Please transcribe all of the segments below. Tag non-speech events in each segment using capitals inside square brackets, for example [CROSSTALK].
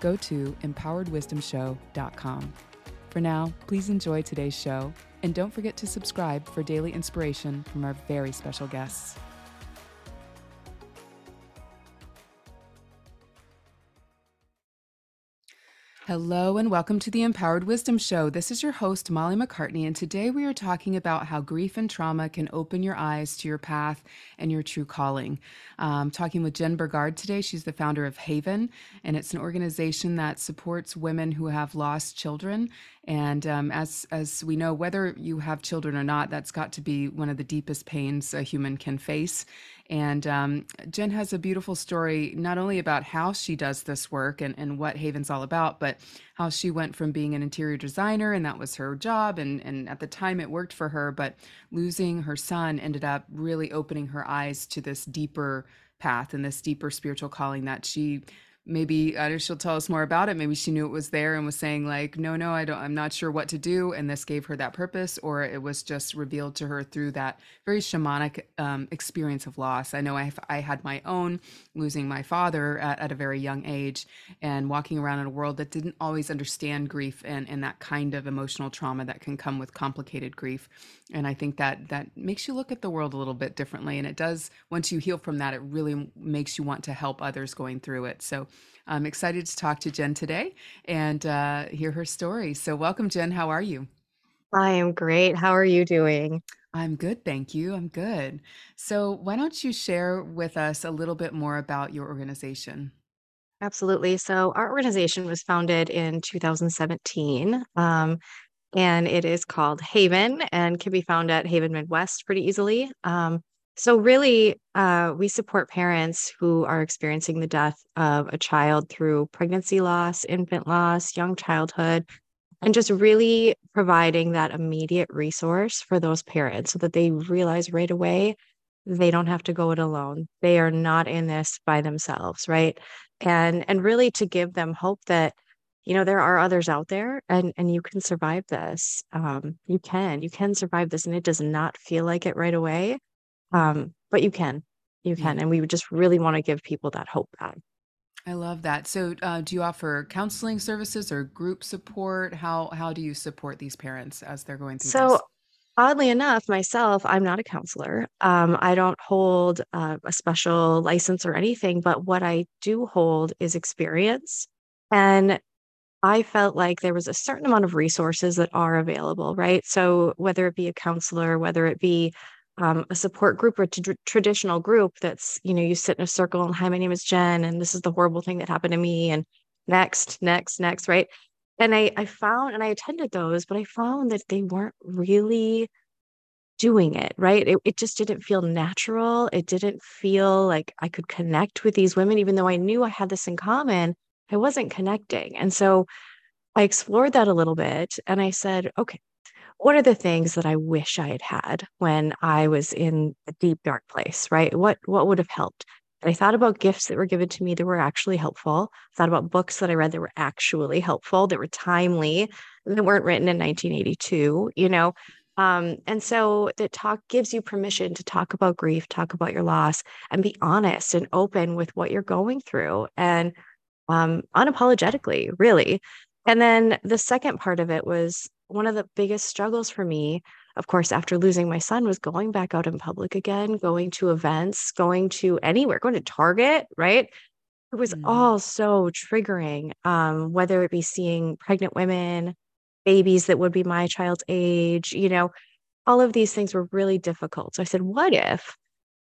go to empoweredwisdomshow.com. For now, please enjoy today's show, and don't forget to subscribe for daily inspiration from our very special guests. Hello, and welcome to the Empowered Wisdom Show. This is your host, Molly MacCartney, and today we are talking about how grief and trauma can open your eyes to your path and your true calling. Um, talking with Jen Burgard today. She's the founder of Haven, and it's an organization that supports women who have lost children and um, as as we know, whether you have children or not, that's got to be one of the deepest pains a human can face. And um, Jen has a beautiful story, not only about how she does this work and, and what Haven's all about, but how she went from being an interior designer and that was her job. And, and at the time it worked for her, but losing her son ended up really opening her eyes to this deeper path and this deeper spiritual calling that she maybe uh, she'll tell us more about it. Maybe she knew it was there and was saying like no no i don't i'm not sure what to do and this gave her that purpose or it was just revealed to her through that very shamanic um, experience of loss. I know i i had my own losing my father at, at, a very young age and walking around in a world that didn't always understand grief and and that kind of emotional trauma that can come with complicated grief and i think that that makes you look at the world a little bit differently and it does once you heal from that it really makes you want to help others going through it so I'm excited to talk to Jen today and uh, hear her story. So, welcome, Jen. How are you? I am great. How are you doing? I'm good, thank you. I'm good. So, why don't you share with us a little bit more about your organization? Absolutely. So, our organization was founded in 2017, um, and it is called Haven and can be found at Haven Midwest pretty easily. Um, so, really, uh, we support parents who are experiencing the death of a child through pregnancy loss, infant loss, young childhood, and just really providing that immediate resource for those parents so that they realize right away they don't have to go it alone. They are not in this by themselves, right? And and really to give them hope that you know there are others out there and and you can survive this um you can you can survive this and it does not feel like it right away um, but you can, you can. And we would just really want to give people that hope back. I love that. So, uh, do you offer counseling services or group support? How how do you support these parents as they're going through So, this? oddly enough, myself, I'm not a counselor. Um, I don't hold uh, a special license or anything, but what I do hold is experience. And I felt like there was a certain amount of resources that are available, right? So, whether it be a counselor, whether it be um, a support group or traditional group that's you know you sit in a circle and hi my name is jen and this is the horrible thing that happened to me and next next next right? And i i found and i attended those but i found that they weren't really doing it right? It, it just didn't feel natural. It didn't feel like i could connect with these women even though i knew i had this in common i wasn't connecting and so i explored that a little bit and i said okay what are the things that I wish I had had when I was in a deep dark place, right? What what would have helped? And I thought about gifts that were given to me that were actually helpful. I thought about books that I read that were actually helpful, that were timely, that weren't written in 1982, you know. Um, and so the talk gives you permission to talk about grief, talk about your loss, and be honest and open with what you're going through and um, unapologetically, really. And then the second part of it was one of the biggest struggles for me, of course, after losing my son, was going back out in public again, going to events, going to anywhere, going to Target, right? It was mm. all so triggering, um, whether it be seeing pregnant women, babies that would be my child's age, you know, all of these things were really difficult. So I said, what if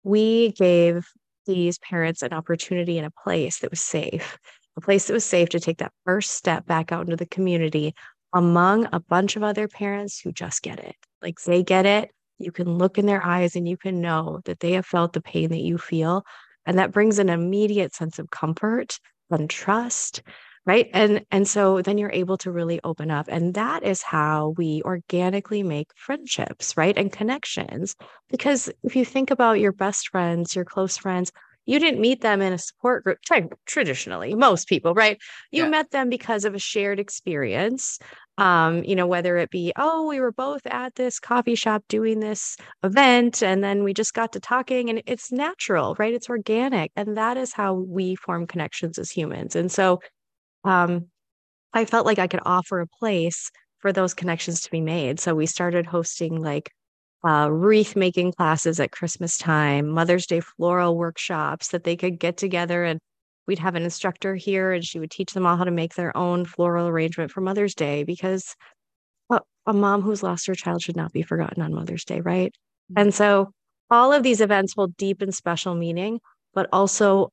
we gave these parents an opportunity in a place that was safe, a place that was safe to take that first step back out into the community among a bunch of other parents who just get it. Like they get it. You can look in their eyes and you can know that they have felt the pain that you feel. And that brings an immediate sense of comfort and trust, right and and so then you're able to really open up and that is how we organically make friendships right and connections because if you think about your best friends your close friends you didn't meet them in a support group traditionally most people right you yeah. met them because of a shared experience um you know whether it be oh we were both at this coffee shop doing this event and then we just got to talking and it's natural right it's organic and that is how we form connections as humans and so um i felt like i could offer a place for those connections to be made so we started hosting like uh, wreath making classes at christmas time mother's day floral workshops that they could get together and we'd have an instructor here and she would teach them all how to make their own floral arrangement for Mother's Day because a, a mom who's lost her child should not be forgotten on Mother's Day, right? Mm-hmm. And so all of these events hold deep and special meaning, but also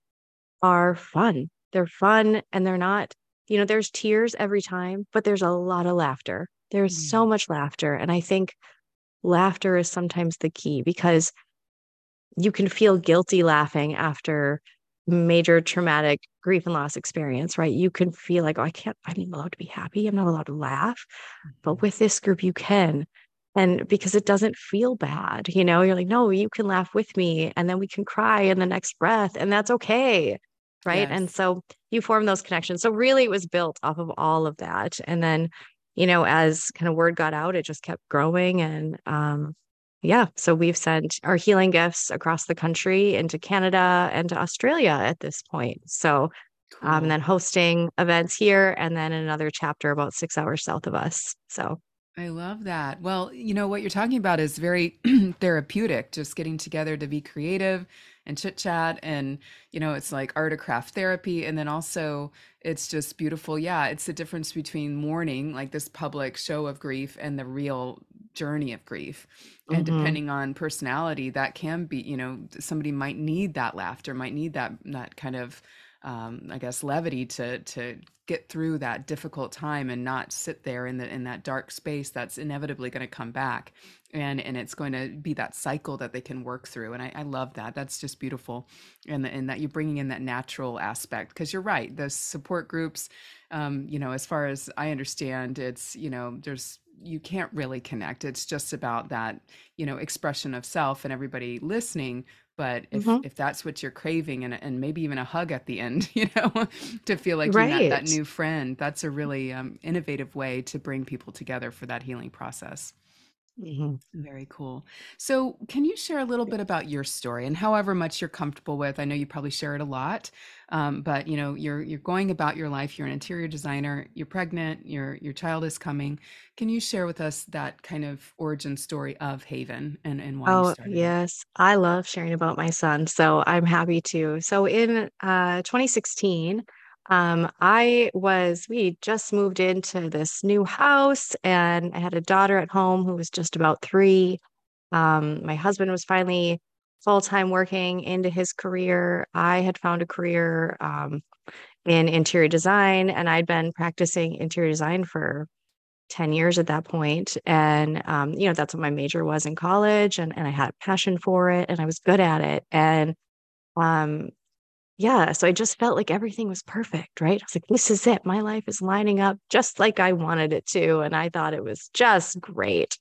are fun. They're fun and they're not, you know, there's tears every time, but there's a lot of laughter. There's mm-hmm. so much laughter. And I think laughter is sometimes the key because you can feel guilty laughing after major traumatic grief and loss experience, right? You can feel like, oh, I can't, I'm not allowed to be happy. I'm not allowed to laugh. But mm-hmm. with this group, you can. And because it doesn't feel bad, you know, you're like, no, you can laugh with me. And then we can cry in the next breath. And that's okay. Right. Yes. And so you form those connections. So really, it was built off of all of that. And then, you know, as kind of word got out, it just kept growing. And um, yeah, so we've sent our healing gifts across the country into Canada and to Australia at this point. So, cool. um, and then hosting events here, and then another chapter about six hours south of us. So, I love that. Well, you know, what you're talking about is very [CLEARS THROAT] therapeutic, just getting together to be creative and chit chat. And, you know, it's like art or craft therapy. And then also, it's just beautiful. Yeah, it's the difference between mourning, like this public show of grief, and the real journey of grief and mm-hmm. depending on personality that can be you know somebody might need that laughter might need that that kind of um, I guess levity to to get through that difficult time and not sit there in the in that dark space that's inevitably going to come back and and it's going to be that cycle that they can work through and I, I love that. That's just beautiful. And and that you're bringing in that natural aspect because you're right the support groups um, you know as far as I understand it's you know there's you can't really connect it's just about that you know expression of self and everybody listening but if mm-hmm. if that's what you're craving and and maybe even a hug at the end [LAUGHS] you know to feel like right. you met that new friend that's a really um, innovative way to bring people together for that healing process Mm-hmm. Very cool. So, can you share a little bit about your story and however much you're comfortable with? I know you probably share it a lot, um, but you know, you're you're going about your life. You're an interior designer. You're pregnant. Your your child is coming. Can you share with us that kind of origin story of Haven and and why you Oh, yes. I love sharing about my son, so I'm happy to. So in uh, 2016, um, I was, we just moved into this new house and I had a daughter at home who was just about three. Um, my husband was finally full time working into his career. I had found a career um, in interior design and I'd been practicing interior design for 10 years at that point. and um, you know that's what my major was in college and, and i had a passion for it and i was good at it and um, yeah, so I just felt like everything was perfect, right? I was like, this is it. My life is lining up just like I wanted it to. And I thought it was just great.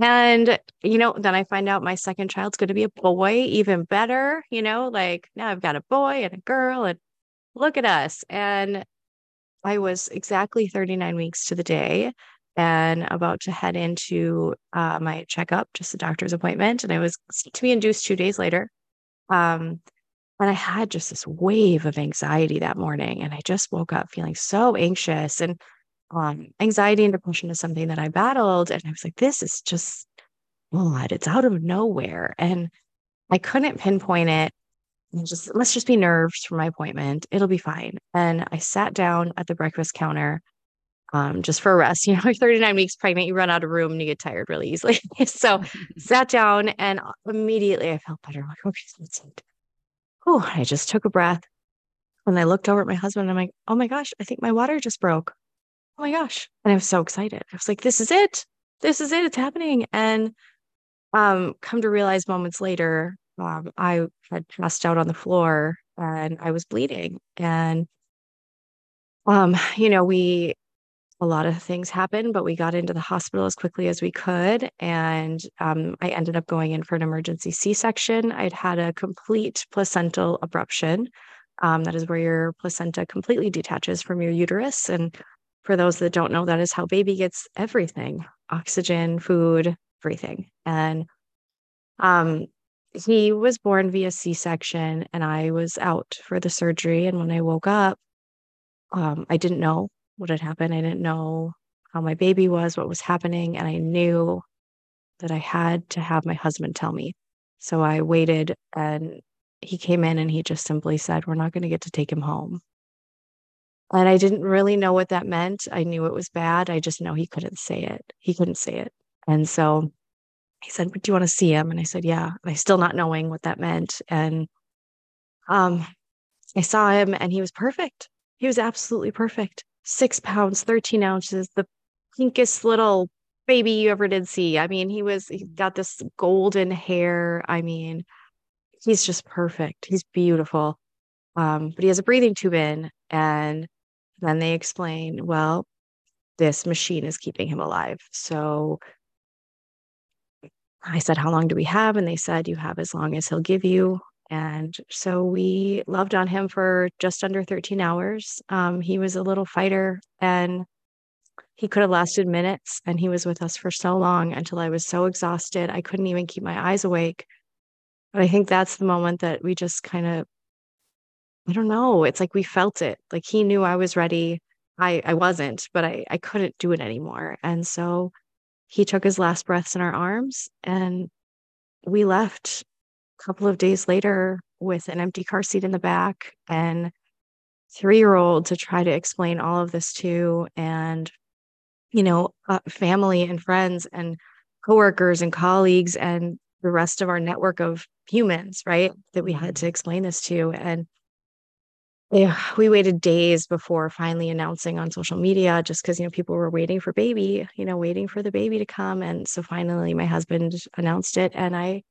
And, you know, then I find out my second child's going to be a boy, even better, you know, like now I've got a boy and a girl, and look at us. And I was exactly 39 weeks to the day and about to head into uh, my checkup, just a doctor's appointment. And I was to be induced two days later. Um, and I had just this wave of anxiety that morning. And I just woke up feeling so anxious. And um, anxiety and depression is something that I battled. And I was like, this is just odd. It's out of nowhere. And I couldn't pinpoint it. And just must just be nerves for my appointment. It'll be fine. And I sat down at the breakfast counter um, just for a rest. [LAUGHS] You know, you're 39 weeks pregnant, you run out of room and you get tired really easily. [LAUGHS] so [LAUGHS] sat down and immediately I felt better. I'm like, okay, that's it oh, I just took a breath. And I looked over at my husband and I'm like, oh my gosh, I think my water just broke. Oh my gosh. And I was so excited. I was like, this is it. This is it. It's happening. And um, come to realize moments later, um, I had passed out on the floor and I was bleeding. And um, you know, we a lot of things happened, but we got into the hospital as quickly as we could. And um, I ended up going in for an emergency C section. I'd had a complete placental abruption. Um, that is where your placenta completely detaches from your uterus. And for those that don't know, that is how baby gets everything oxygen, food, everything. And um, he was born via C section, and I was out for the surgery. And when I woke up, um, I didn't know what had happened. I didn't know how my baby was, what was happening. And I knew that I had to have my husband tell me. So I waited and he came in and he just simply said, We're not going to get to take him home. And I didn't really know what that meant. I knew it was bad. I just know he couldn't say it. He couldn't say it. And so he said, But Do you want to see him? And I said, Yeah. And I still not knowing what that meant. And um, I saw him and he was perfect. He was absolutely perfect six pounds, 13 ounces, the pinkest little baby you ever did see. I mean, he was, he got this golden hair. I mean, he's just perfect. He's beautiful. Um, but he has a breathing tube in. And then they explain, well, this machine is keeping him alive. So I said, How long do we have? And they said, You have as long as he'll give you. And so we loved on him for just under 13 hours. Um, he was a little fighter and he could have lasted minutes. And he was with us for so long until I was so exhausted. I couldn't even keep my eyes awake. But I think that's the moment that we just kind of, I don't know, it's like we felt it. Like he knew I was ready. I, I wasn't, but I, I couldn't do it anymore. And so he took his last breaths in our arms and we left couple of days later with an empty car seat in the back and three year old to try to explain all of this to and you know uh, family and friends and coworkers and colleagues and the rest of our network of humans right that we had to explain this to. And yeah, we waited days before finally announcing on social media just because you know people were waiting for baby you know waiting for the baby to come. And so finally my husband announced it and i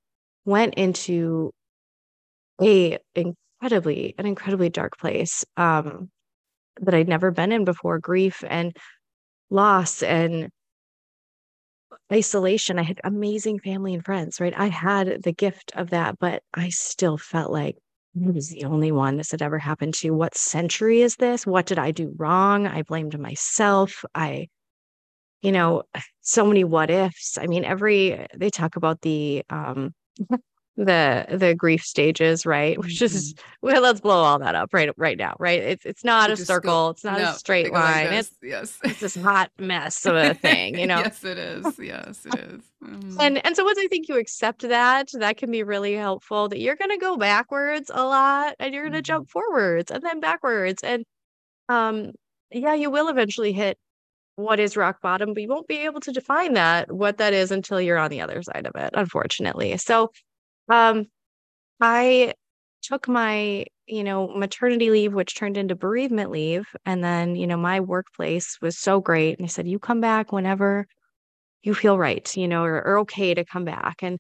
went into a incredibly an incredibly dark place um that I'd never been in before grief and loss and isolation. I had amazing family and friends right? I had the gift of that but I still felt like I was the only one this had ever happened to. What century is this? What did I do wrong? I blamed myself. I you know so many what ifs. I mean every they talk about the um the the grief stages right? Which is mm-hmm. well let's blow all that up right right now right? It's it's not a circle go, it's not no, a straight line. like it's yes. it's this hot mess of a thing you [LAUGHS] know? Yes it is. Yes it is. Mm-hmm. and and so once i think you accept that that can be really helpful that you're going to go backwards a lot and you're going to mm-hmm. jump forwards and then backwards. And um yeah you will eventually hit what is rock bottom but you won't be able to define that what that is until you're on the other side of it unfortunately. So um i took my you know maternity leave which turned into bereavement leave and then you know my workplace was so great and they said you come back whenever you feel right you know or, or okay to come back. And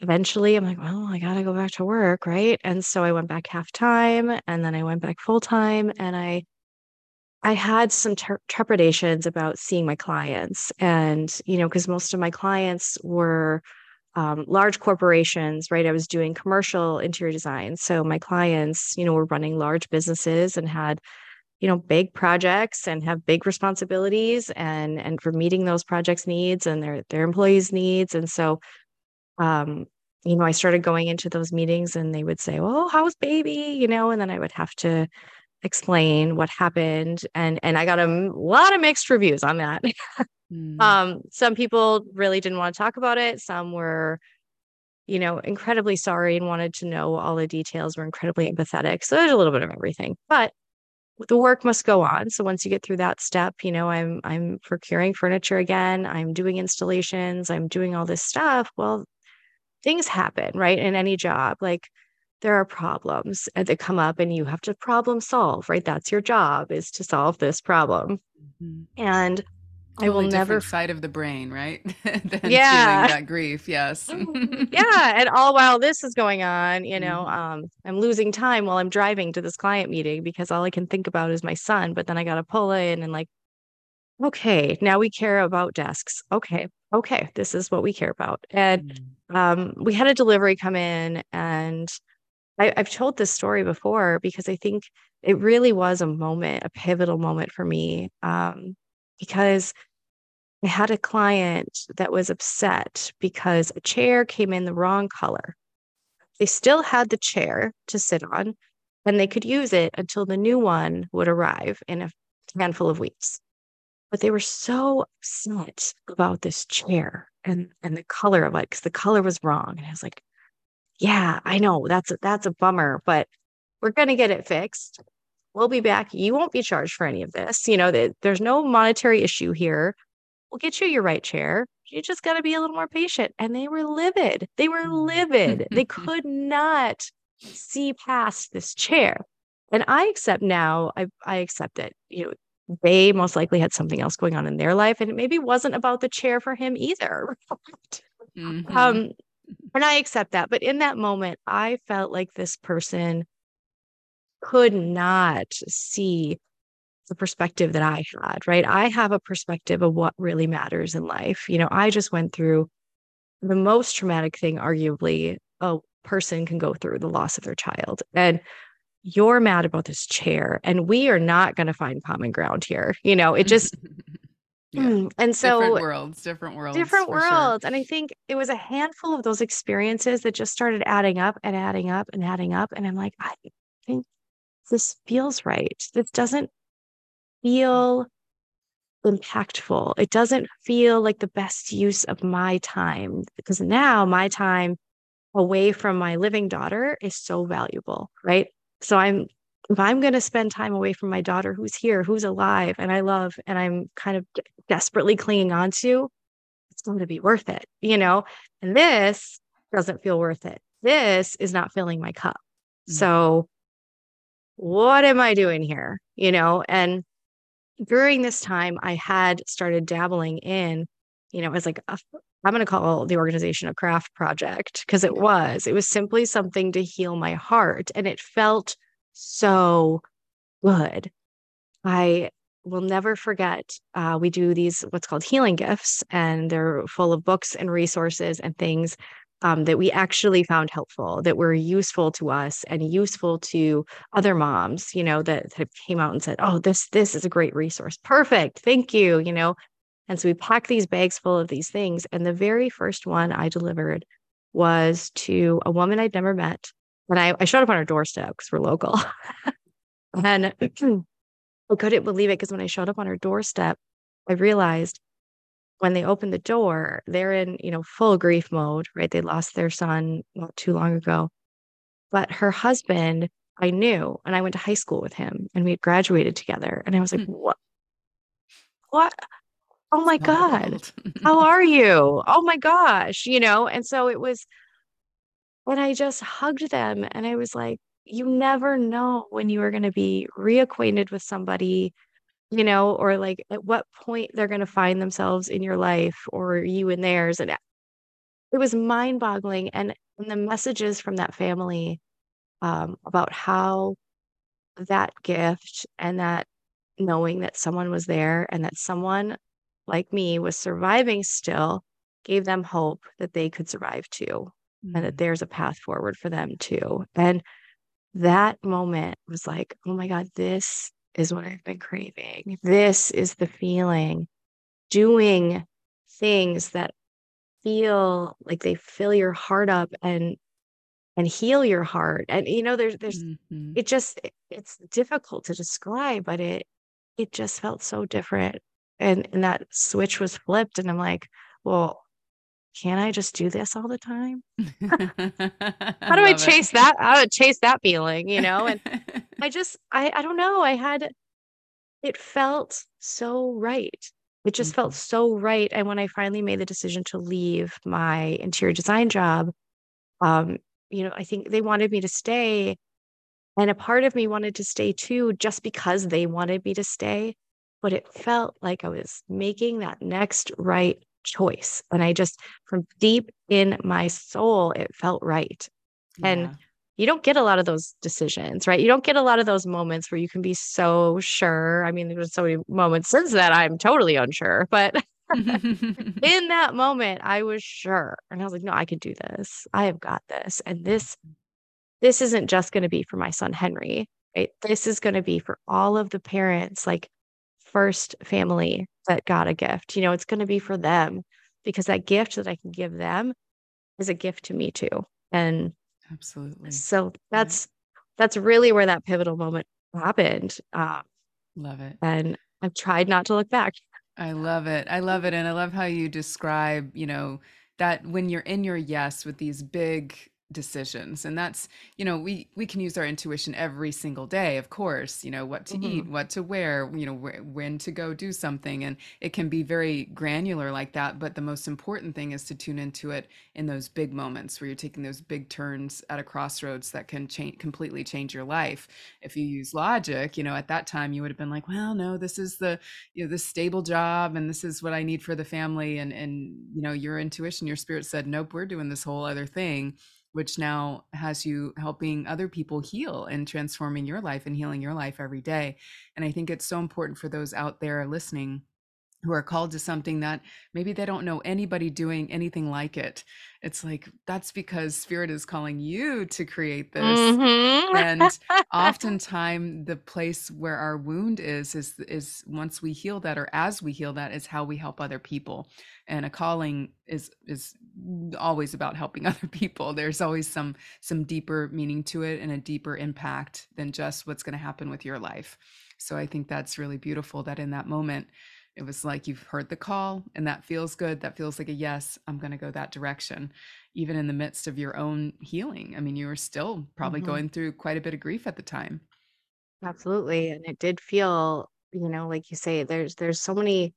eventually i'm like well i gotta go back to work right? And so i went back half time and then i went back full time and i I had some ter- trepidations about seeing my clients. And, you know, because most of my clients were um, large corporations, right? I was doing commercial interior design. So my clients, you know, were running large businesses and had, you know, big projects and have big responsibilities and and for meeting those projects needs and their their employees needs. And so um, you know, I started going into those meetings and they would say, "Oh, how's baby?" you know, and then I would have to explain what happened and and I got a lot of mixed reviews on that. [LAUGHS] mm. Um some people really didn't want to talk about it, some were you know incredibly sorry and wanted to know all the details, were incredibly empathetic. So there's a little bit of everything. But the work must go on. So once you get through that step, you know, I'm I'm procuring furniture again, I'm doing installations, I'm doing all this stuff. Well, things happen, right? In any job. Like there are problems that come up and you have to problem solve, right? That's your job is to solve this problem. Mm-hmm. And I will never side of the brain, right? [LAUGHS] yeah. that grief. Yes. [LAUGHS] yeah. And all while this is going on, you know, mm-hmm. um, I'm losing time while I'm driving to this client meeting because all I can think about is my son. But then I got to pull in and like, okay, now we care about desks. Okay. Okay. This is what we care about. And mm-hmm. um, we had a delivery come in and I, I've told this story before because I think it really was a moment, a pivotal moment for me. Um, because I had a client that was upset because a chair came in the wrong color. They still had the chair to sit on and they could use it until the new one would arrive in a handful of weeks. But they were so upset about this chair and, and the color of it because the color was wrong. And I was like, yeah, I know that's a, that's a bummer, but we're going to get it fixed. We'll be back. You won't be charged for any of this. You know, that there's no monetary issue here we'll get you your right chair. You just got to be a little more patient. And they were livid. They were livid. they [LAUGHS] could not see past this chair. And I accept now, I, I accept it. You know, they most likely had something else going on in their life. And it maybe wasn't about the chair for him either. [LAUGHS] mm-hmm. Um, and I accept that. But in that moment, I felt like this person could not see the perspective that I had, right? I have a perspective of what really matters in life. You know, I just went through the most traumatic thing, arguably, a person can go through the loss of their child. And you're mad about this chair, and we are not going to find common ground here. You know, it just, [LAUGHS] yeah. Mm, and so different worlds, different worlds, different worlds. Sure. And I think it was a handful of those experiences that just started adding up and adding up and adding up. And I'm like, I think this feels right. This doesn't feel impactful. It doesn't feel like the best use of my time because now my time away from my living daughter is so valuable, right? So I'm if I'm going to spend time away from my daughter who's here, who's alive and I love and I'm kind of desperately clinging on to, it's going to be worth it, you know? And this doesn't feel worth it. This is not filling my cup. Mm-hmm. So what am I doing here? You know, and during this time, I had started dabbling in, you know, as like a, I'm going to call the organization a craft project because it was. It was simply something to heal my heart. And it felt so good. I will never forget. Uh, we do these, what's called healing gifts, and they're full of books and resources and things um, that we actually found helpful, that were useful to us and useful to other moms, you know, that, that came out and said, "Oh, this this is a great resource. Perfect, thank you." You know, and so we packed these bags full of these things, and the very first one I delivered was to a woman I'd never met, and I, I showed up on her doorstep because we're local, [LAUGHS] and [CLEARS THROAT] I couldn't believe it because when I showed up on her doorstep, I realized when they opened the door, they're in, you know, full grief mode, right? They lost their son not too long ago. But her husband, I knew, and I went to high school with him and we had graduated together. And I was like, hmm. what? What? Oh my God. [LAUGHS] How are you? Oh my gosh. You know, and so it was when I just hugged them and I was like, you never know when you are going to be reacquainted with somebody you know, or like at what point they're going to find themselves in your life or you in theirs. And it was mind boggling. And, and the messages from that family um, about how that gift and that knowing that someone was there and that someone like me was surviving still gave them hope that they could survive too mm-hmm. and that there's a path forward for them too. And that moment was like, oh my God, this is what I've been craving. This is the feeling. Doing things that feel like they fill your heart up and and heal your heart. And you know, there's there's mm-hmm. it just it's difficult to describe, but it it just felt so different. And and that switch was flipped. And I'm like, well, can I just do this all the time? [LAUGHS] How do I chase it. that? How to chase that feeling, you know? And [LAUGHS] I just, I, I don't know. I had, it felt so right. It just mm-hmm. felt so right. And when I finally made the decision to leave my interior design job, um, you know, I think they wanted me to stay. And a part of me wanted to stay too, just because they wanted me to stay. but it felt like I was making that next right choice. And I just, from deep in my soul, it felt right. Yeah. And you don't get a lot of those decisions, right? You don't get a lot of those moments where you can be so sure. I mean, there's so many moments since that I'm totally unsure, but [LAUGHS] [LAUGHS] in that moment, I was sure. And I was like, no, I can do this. I have got this. And this, this isn't just going to be for my son, Henry. Right? This is going to be for all of the parents, like first family that got a gift. You know, it's going to be for them because that gift that I can give them is a gift to me too. And absolutely. So that's, yeah. that's really where that pivotal moment happened. Um, Love it. And I've tried not to look back. I love it. I love it. And I love how you describe, you know, that when you're in your yes with these big decisions. And that's you know we we can use our intuition every single day of course you know what to mm-hmm. eat what to wear you know wh- when to go do something. And it can be very granular like that but the most important thing is to tune into it in those big moments where you're taking those big turns at a crossroads that can change completely change your life. If you use logic you know at that time you would have been like well no this is the you know the stable job and this is what i need for the family. And and you know your intuition your spirit said nope we're doing this whole other thing which now has you helping other people heal and transforming your life and healing your life every day. And I think it's so important for those out there listening who are called to something that maybe they don't know anybody doing anything like it. It's like that's because spirit is calling you to create this. Mm-hmm. and [LAUGHS] oftentimes the place where our wound is is is once we heal that or as we heal that is how we help other people. And a calling is is always about helping [LAUGHS] other people. There's always some some deeper meaning to it and a deeper impact than just what's going to happen with your life. So I think that's really beautiful that in that moment it was like you've heard the call and that feels good. That feels like a yes, I'm going to go that direction, even in the midst of your own healing. I mean, you were still probably mm-hmm. going through quite a bit of grief at the time. Absolutely. And it did feel, you know, like you say, there's there's so many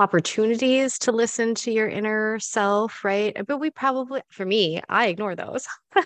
opportunities to listen to your inner self, right? But we probably for me, I ignore those. [LAUGHS]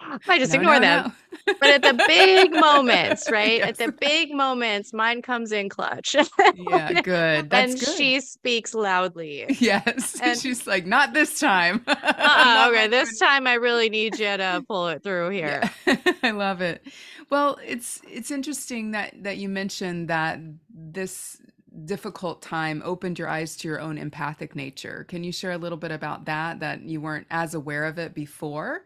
[LAUGHS] I just no, ignore no, them. No. [LAUGHS] but at the big moments, [LAUGHS] right? Yes. At the big moments, mine comes in clutch. yeah, good. That's and good. she speaks loudly. Yes. And she's like, not this time. uh okay, this time I really need you to pull it through here. Yeah. I love it. Well, it's it's interesting that that you mentioned that this difficult time opened your eyes to your own empathic nature. Can you share a little bit about that that you weren't as aware of it before?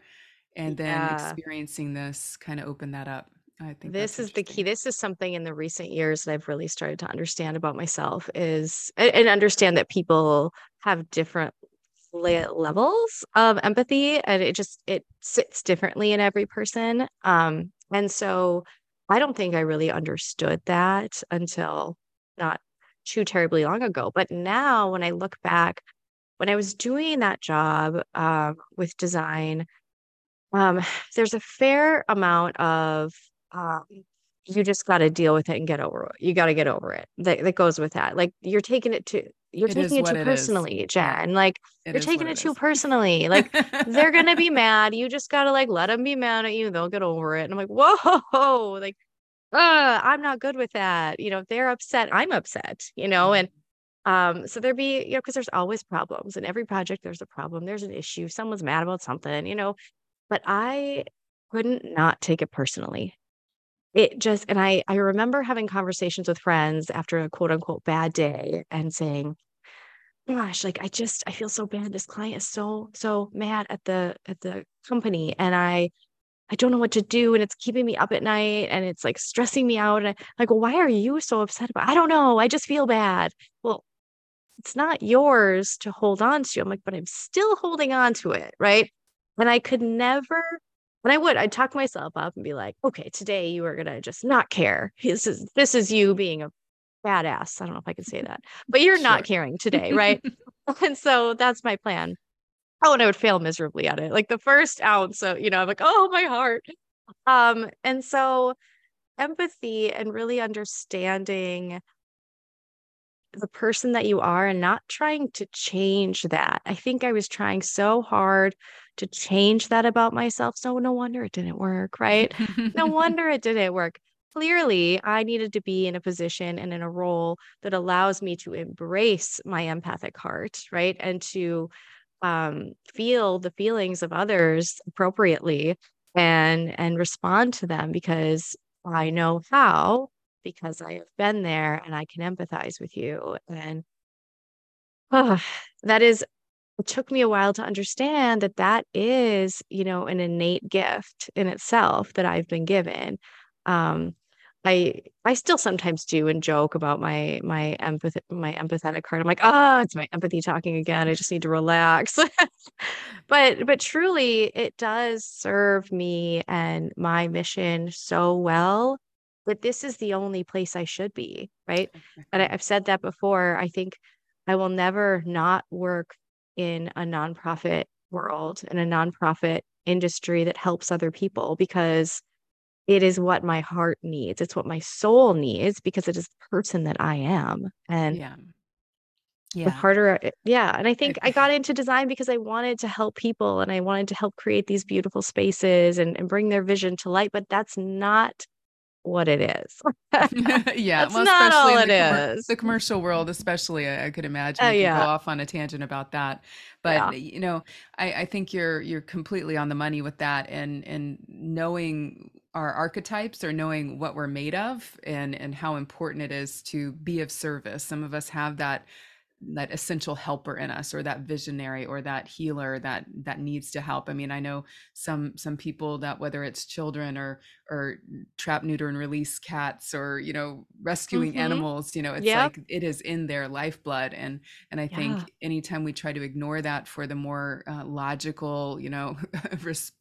And then yeah. experiencing this kind of opened that up. I think this is the key. this is something in the recent years that i've really started to understand about myself is and understand that people have different levels of empathy and it just it sits differently in every person. Um and so i don't think i really understood that until not too terribly long ago. But now when i look back when i was doing that job uh, with design um, there's a fair amount of um, you just got to deal with it and get over it. You got to get over it. That, that goes with that. Like you're taking it to you're it taking it too it personally, is. Jen. Like it you're taking it, it too personally. Like they're gonna be [LAUGHS] mad. You just gotta like let them be mad at you. They'll get over it. And I'm like, whoa, like, uh, I'm not good with that. You know, if they're upset, I'm upset. You know, and um, so there be you know because there's always problems in every project. There's a problem. There's an issue. Someone's mad about something. You know, but I couldn't not take it personally. It just, and I, I remember having conversations with friends after a quote unquote bad day and saying, gosh, like I just, I feel so bad. This client is so, so mad at the, at the company. And I, I don't know what to do. And it's keeping me up at night and it's like stressing me out. And I, like, well, why are you so upset about? I don't know. I just feel bad. Well, it's not yours to hold on to. I'm like, but I'm still holding on to it. Right. And I could never, and I would, I'd talk myself up and be like, okay, today you are gonna just not care. This is this is you being a badass. I don't know if I can say that, but you're sure. not caring today, [LAUGHS] right? and so that's my plan. Oh, and I would fail miserably at it. Like the first ounce so you know, I'm like, oh my heart. Um, and so empathy and really understanding the person that you are and not trying to change that. I think I was trying so hard to change that about myself. So no wonder it didn't work, right? no [LAUGHS] wonder it didn't work. clearly I needed to be in a position and in a role that allows me to embrace my empathic heart, right? And to um, feel the feelings of others appropriately and and respond to them because I know how because I have been there and I can empathize with you and oh, that is it took me a while to understand that that is you know an innate gift in itself that I've been given um I I still sometimes do and joke about my my empath my empathetic heart. I'm like, oh, it's my empathy talking again. I just need to relax. [LAUGHS] but but truly, it does serve me and my mission so well that this is the only place I should be, right? And I, I've said that before. I think I will never not work in a nonprofit world in a nonprofit industry that helps other people because it is what my heart needs. It's what my soul needs because it is the person that I am. And Yeah. the Yeah. harder, eh, yeah. And I think I- I got [LAUGHS] into design because I wanted to help people and I wanted to help create these beautiful spaces and, and bring their vision to light. But that's not what it is. [LAUGHS] [LAUGHS] yeah, That's well, not all it commer- is. the commercial world, especially, I, I could imagine uh, we yeah. go off on a tangent about that. Yeah. But you know, I, I think you're you're completely on the money with that, and and knowing our archetypes or knowing what we're made of, and and how important it is to be of service. Some of us have that that essential helper in us or that visionary or that healer that that needs to help i mean i know some some people that whether it's children or or trap neuter and release cats or you know rescuing Mhm. animals you know it's Yep. like it is in their lifeblood and and i Yeah. think anytime we try to ignore that for the more uh, logical you know [LAUGHS] res-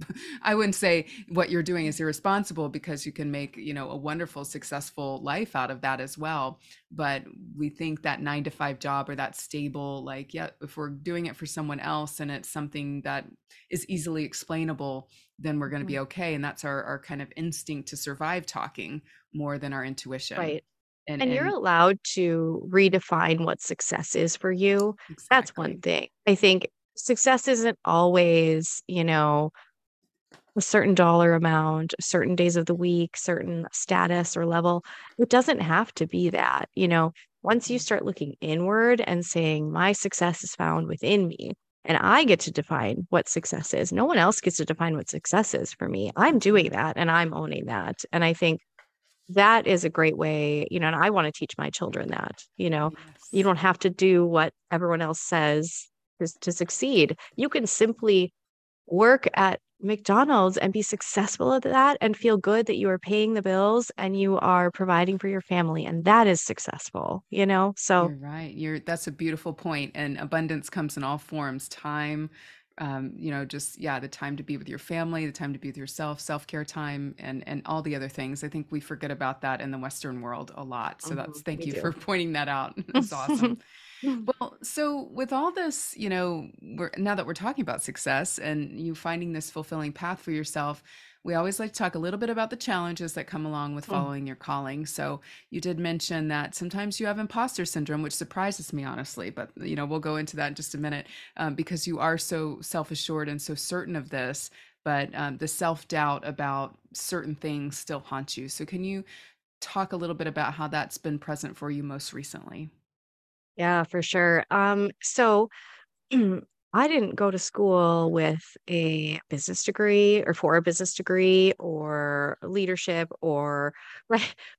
i wouldn't say what you're doing is irresponsible because you can make you know a wonderful successful life out of that as well but we think that nine to five job or that stable like yeah if we're doing it for someone else and it's something that is easily explainable then we're going to be mm-hmm. okay and that's our, our kind of instinct to survive talking more than our intuition Right. and, And you're allowed to redefine what success is for you. That's one thing. I think success isn't always, you know, a certain dollar amount, certain days of the week, certain status or level. It doesn't have to be that. You know, once you start looking inward and saying, my success is found within me, and I get to define what success is, no one else gets to define what success is for me. I'm doing that and I'm owning that. And I think that is a great way, you know, and I want to teach my children that, you know, you don't have to do what everyone else says to, to succeed. You can simply work at McDonald's and be successful at that and feel good that you are paying the bills and you are providing for your family. And that is successful, you know? So, You're right. You're that's a beautiful. And abundance comes in all forms. Time, um, you know, just yeah, the time to be with your family, the time to be with yourself, self-care time, and and all the other things. I think we forget about that in the Western world a lot. So that's Mhm, thank you do. for [LAUGHS] pointing that out. [LAUGHS] That's awesome. Well, so with all this, you know, we're now that we're talking about success and you finding this fulfilling path for yourself, we always like to talk a little bit about the challenges that come along with Mm. following your calling. So you did mention that sometimes you have imposter syndrome, which surprises me honestly, but you know, we'll go into that in just a minute um, because you are so self-assured and so certain of this, but um, the self-doubt about certain things still haunt you. So can you talk a little bit about how that's been present for you most recently? Yeah, for sure. Um, so [CLEARS THROAT] I didn't go to school with a business degree or for a business degree or leadership or [LAUGHS]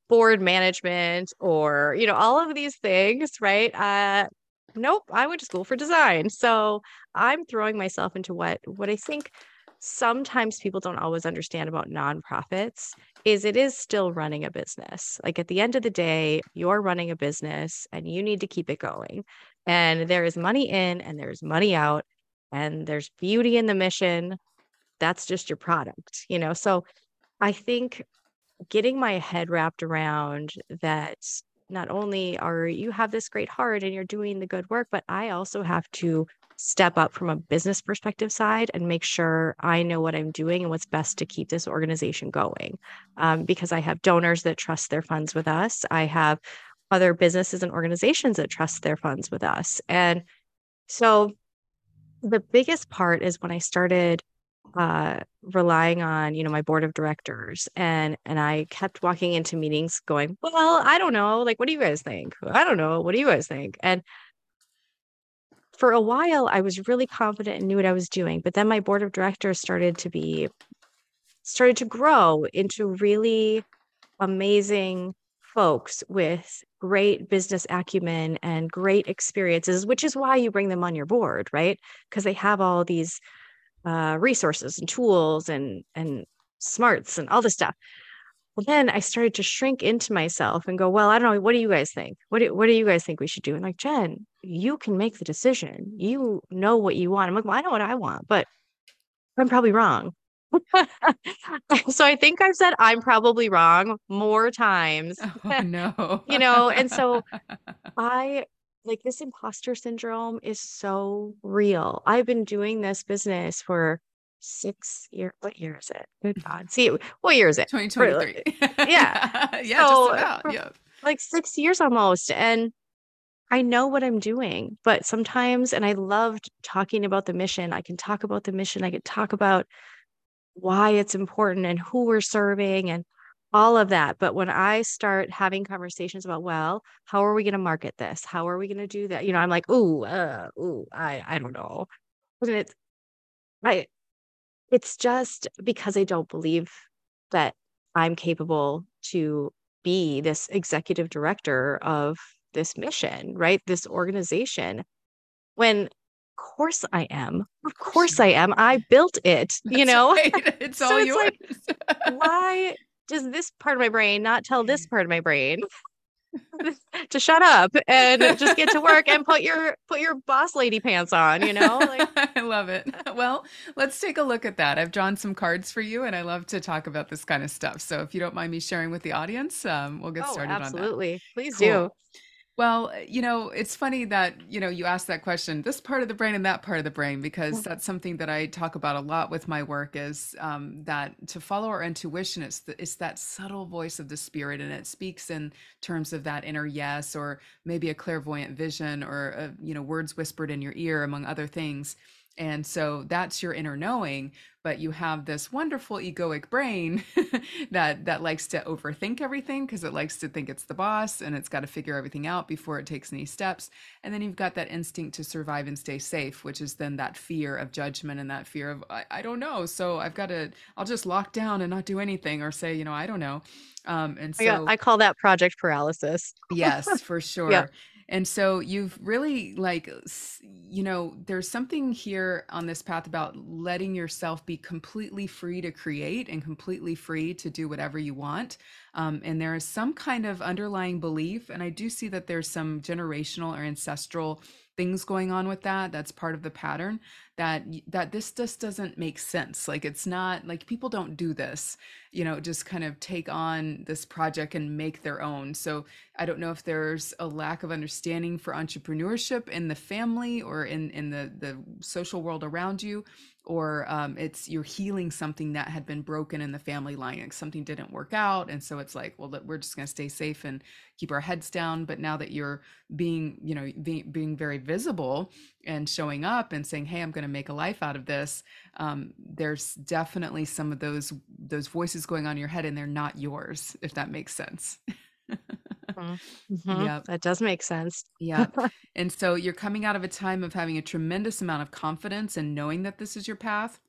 board management or, you know, all of these things, right? Uh, nope, I went to school for design. So I'm throwing myself into what what I think sometimes people don't always understand about nonprofits is it is still running a business. Like at the end of the day, you're running a business and you need to keep it going. And there is money in and there's money out and there's beauty in the mission. That's just your product, you know? So I think getting my head wrapped around that not only are you have this great heart and you're doing the good work, but I also have to step up from a business perspective side and make sure I know what I'm doing and what's best to keep this organization going. Um, because I have donors that trust their funds with us. I have other businesses and organizations that trust their funds with us. And so the biggest part is when I started uh, relying on you know my board of directors and and i kept walking into meetings going well i don't know. Like what do you guys think? I don't know. What do you guys think? And for a while i was really confident and knew what i was doing but then my board of directors started to be started to grow into really amazing folks with great business acumen and great experiences which is why you bring them on your board right because they have all these uh, resources and tools and and smarts and all this stuff. Well, then I started to shrink into myself and go, well, I don't know. What do you guys think? What do, what do you guys think we should do? And like, Jen, you can make the decision. You know what you want. I'm like, well, I know what I want, but I'm probably wrong. [LAUGHS] so I think I've said I'm probably wrong more [LAUGHS] times. Oh, no. you know, and so [LAUGHS] I like this imposter syndrome is so real. I've been doing this business for six years. What year is it? Good God. See, what year is it? 2023. yeah. yeah, so, just about. Yeah. Like six years almost. And I know what I'm doing, but sometimes, and I loved talking about the mission. I can talk about the mission. I can talk about why it's important and who we're serving and all of that. But when I start having conversations about, well, how are we going to market this? How are we going to do that? You know, I'm like, ooh, uh, ooh, I, I don't know. And it's, I, it's just because I don't believe that I'm capable to be this executive director of this mission, right? This organization. When course I am. Of course I am. I built it, [LAUGHS] That's you know? Right. It's so all it's yours. Like, [LAUGHS] why does this part of my brain not tell this part of my brain [LAUGHS] to shut up and just get to work and put your put your boss lady pants on you know like i love it well let's take a look at that i've drawn some cards for you and i love to talk about this kind of stuff so if you don't mind me sharing with the audience um, we'll get oh, started absolutely please cool. do well, eh, you know, it's funny that, you know, you asked that question, this part of the brain and that part of the brain, because mm-hmm. that's something that I talk about a lot with my work is um, that to follow our intuition, it's, the, it's that subtle voice of the spirit and it speaks in terms of that inner yes, or maybe a clairvoyant vision or, a, you know, words whispered in your ear, among other things. And so that's your inner knowing, but you have this wonderful egoic brain [LAUGHS] that that likes to overthink everything because it likes to think it's the boss and it's got to figure everything out before it takes any steps. And then you've got that instinct to survive and stay safe, which is then that fear of judgment and that fear of I, I don't know, so I've got to I'll just lock down and not do anything or say, you know, I don't know. Um, and so I, I call that project paralysis. yes, for [LAUGHS] sure. Yeah. And so you've really like you know, there's something here on this path about letting yourself be completely free to create and completely free to do whatever you want. Um, and there is some kind of underlying belief, and I do see that there's some generational or ancestral things going on with that that's part of the pattern that that this just doesn't make sense. Like it's not like people don't do this you know just kind of take on this project and make their own. So i don't know if there's a lack of understanding for entrepreneurship in the family or in in the the social world around you or um, it's you're healing something that had been broken in the family line something didn't work out and so it's like well we're just going to stay safe and keep our heads down. But now that you're being you know being, being very visible and showing up and saying hey i'm going to make a life out of this um, there's definitely some of those those voices going on in your head and they're not yours if that makes sense [LAUGHS] Mm-hmm. mm-hmm. Yeah, that does make sense. yeah. [LAUGHS] And so you're coming out of a time of having a tremendous amount of confidence and knowing that this is your path,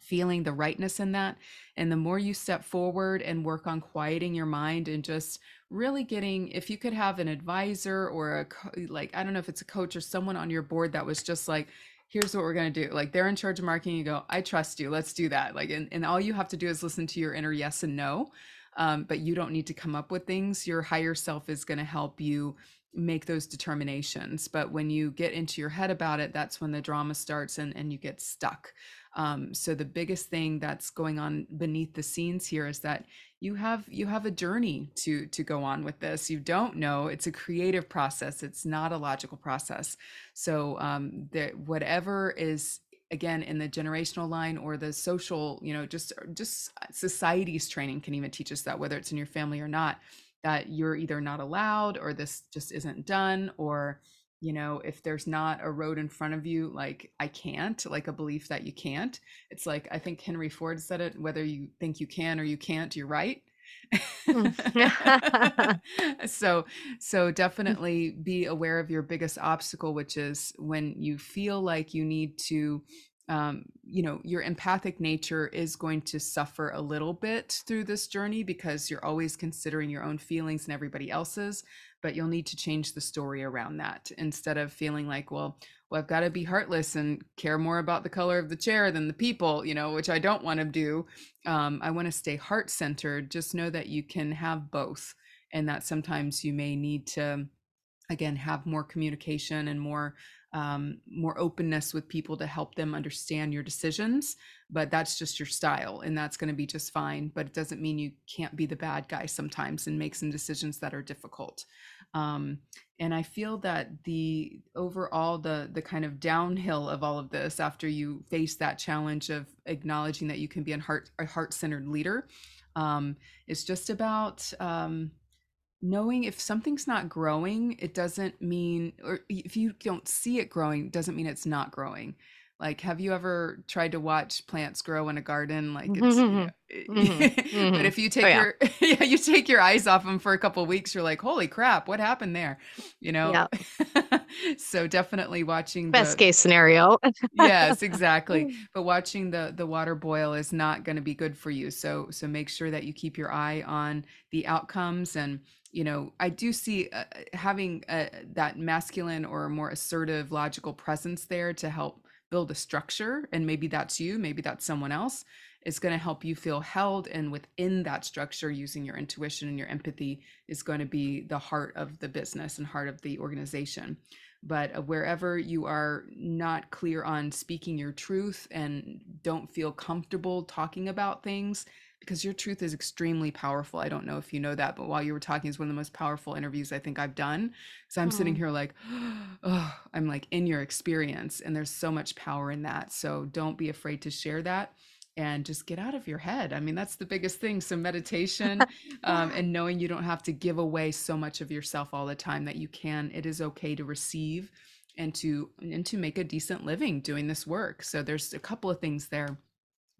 feeling the rightness in that. And the more you step forward and work on quieting your mind and just really getting, if you could have an advisor or a, like, I don't know if it's a coach or someone on your board that was just like, here's what we're going to do. Like they're in charge of marketing. You go, I trust you. Let's do that. Like, and, and all you have to do is listen to your inner yes and no um, but you don't need to come up with things. Your higher self is going to help you make those determinations. But when you get into your head about it, that's when the drama starts and, and you get stuck. Um, so the biggest thing that's going on beneath the scenes here is that you have you have a journey to to go on with this. You don't know. It's a creative process. It's not a logical process. So um, that whatever is again in the generational line or the social you know just uh, just uh, society's training can even teach us that whether it's in your family or not that you're either not allowed or this just isn't done or you know if there's not a road in front of you like i can't like a belief that you can't it's like i think henry ford said it whether you think you can or you can't you're right. [LAUGHS] [LAUGHS] so so definitely be aware of your biggest obstacle which is when you feel like you need to um, you know your empathic nature is going to suffer a little bit through this journey because you're always considering your own feelings and everybody else's but you'll need to change the story around that instead of feeling like well well i've got to be heartless and care more about the color of the chair than the people you know which i don't want to do. Um, i want to stay heart centered just know that you can have both and that sometimes you may need to again have more communication and more um, more openness with people to help them understand your decisions but that's just your style and that's going to be just fine but it doesn't mean you can't be the bad guy sometimes and make some decisions that are difficult. Um, and i feel that the overall the the kind of downhill of all of this after you face that challenge of acknowledging that you can be a heart a heart-centered leader um, is just about um, knowing if something's not growing, it doesn't mean, or if you don't see it growing, doesn't mean it's not growing. Like, have you ever tried to watch plants grow in a garden? Like it's, you know, Mhm, [LAUGHS] but if you Oh, take yeah. your, [LAUGHS] yeah, you take your eyes off them for a couple of weeks, you're like, holy crap, what happened there? You know? Yeah. [LAUGHS] so definitely watching Best the, case scenario. yes, exactly. But watching the the water boil is not going to be good for you. So so make sure that you keep your eye on the outcomes and you know, I do see uh, having uh, that masculine or more assertive logical presence there to help build a structure and maybe that's you, maybe that's someone else is going to help you feel held and within that structure using your intuition and your empathy is going to be the heart of the business and heart of the organization. But uh, wherever you are not clear on speaking your truth and don't feel comfortable talking about things because your truth is extremely powerful i don't know if you know that but while you were talking is one of the most powerful interviews i think i've done so i'm sitting Mm. here like [GASPS] oh i'm like in your experience and there's so much power in that so don't be afraid to share that and just get out of your head i mean that's the biggest thing so meditation [LAUGHS] um, and knowing you don't have to give away so much of yourself all the time that you can it is okay to receive and to and to make a decent living doing this work so there's a couple of things there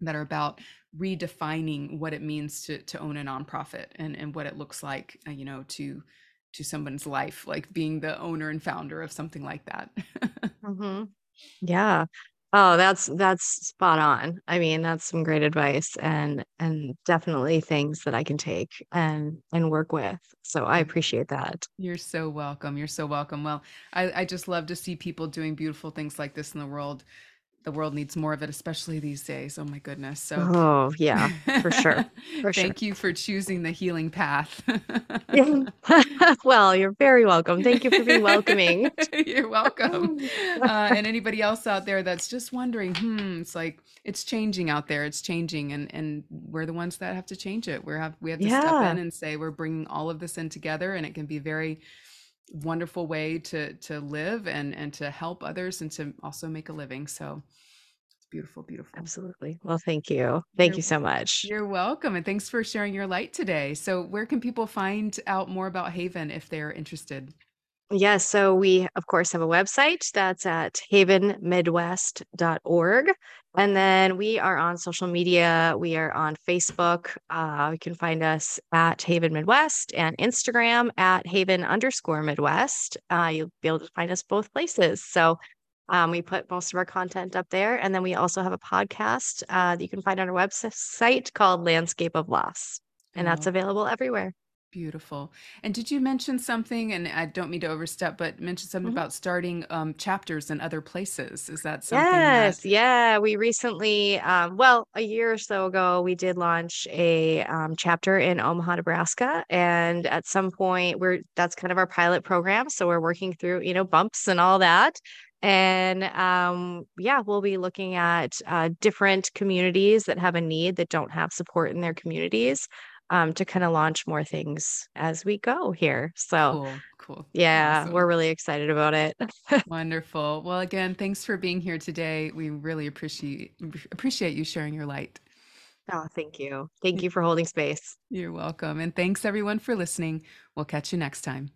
that are about redefining what it means to to own a nonprofit and and what it looks like uh, you know to to someone's life like being the owner and founder of something like that [LAUGHS] hmm Yeah. Oh, that's that's spot on. I mean, that's some great advice and and definitely things that I can take and and work with. So I appreciate that. You're so welcome. You're so welcome. Well, I, I just love to see people doing beautiful things like this in the world. The world needs more of it, especially these days. Oh my goodness. So Oh, yeah, for sure. [LAUGHS] For sure. thank you for choosing the healing path. [LAUGHS] Well, you're very welcome. Thank you for being welcoming. [LAUGHS] You're welcome. Uh, and anybody else out there that's just wondering, hmm, it's like it's changing out there. It's changing, and and we're the ones that have to change it. We have we have to step in and say we're bringing all of this in together, and it can be very wonderful way to to live and and to help others and to also make a living. So it's beautiful, beautiful. absolutely. Well, thank you. Thank You're you so much. you're welcome, and thanks for sharing your light today. So where can people find out more about Haven if they're interested? Yes, so we, of course, have a website that's at havenmidwest.org. And then we are on social media. We are on Facebook. Uh, you can find us at Haven Midwest and Instagram at Haven underscore Midwest. Uh, you'll be able to find us both places. So um, we put most of our content up there. And then we also have a podcast uh, that you can find on our website called Landscape of Loss. And that's Oh, available everywhere. Beautiful. And did you mention something, and I don't mean to overstep, but mention something about starting um, chapters in other places? Is that something that, Yes, yeah. We recently, um, well, a year or so ago, we did launch a um, chapter in Omaha, Nebraska, and at some point, we're that's kind of our pilot program. So we're working through, you know, bumps and all that. And um, yeah, we'll be looking at uh, different communities that have a need that don't have support in their communities um, to kind of launch more things as we go here. So cool, cool, yeah, we're really excited about it. [LAUGHS] Wonderful. Well, again, thanks for being here today. We really appreciate appreciate you sharing your light. Oh, thank you. Thank you for holding space. You're welcome. And thanks everyone for listening. We'll catch you next time.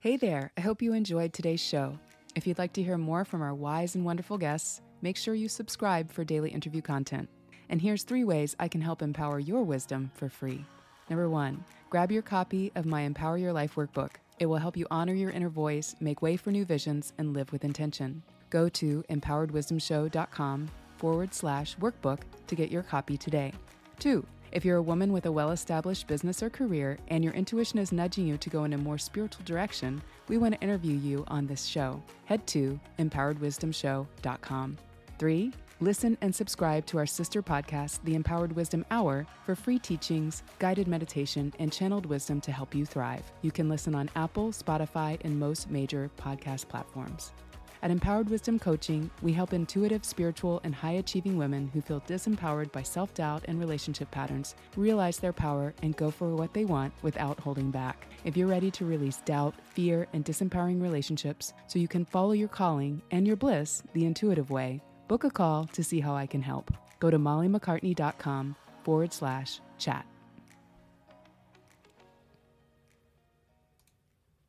Hey Hey there, I hope you enjoyed today's show. If you'd like to hear more from our wise and wonderful guests, make sure you subscribe for daily interview content. And here's three ways I can help empower your wisdom for free. Number one, grab your copy of my Empower Your Life workbook. It will help you honor your inner voice, make way for new visions, and live with intention. Go to empoweredwisdomshow.com forward slash workbook to get your copy today. Two, if you're a woman with a well established business or career and your intuition is nudging you to go in a more spiritual direction, we want to interview you on this show. Head to empoweredwisdomshow.com. Three, listen and subscribe to our sister podcast, The Empowered Wisdom Hour, for free teachings, guided meditation, and channeled wisdom to help you thrive. You can listen on Apple, Spotify, and most major podcast platforms. At Empowered Wisdom Coaching, we help intuitive, spiritual, and high achieving women who feel disempowered by self doubt and relationship patterns realize their power and go for what they want without holding back. If you're ready to release doubt, fear, and disempowering relationships so you can follow your calling and your bliss the intuitive way, book a call to see how I can help. Go to mollymaccartney.com forward slash chat.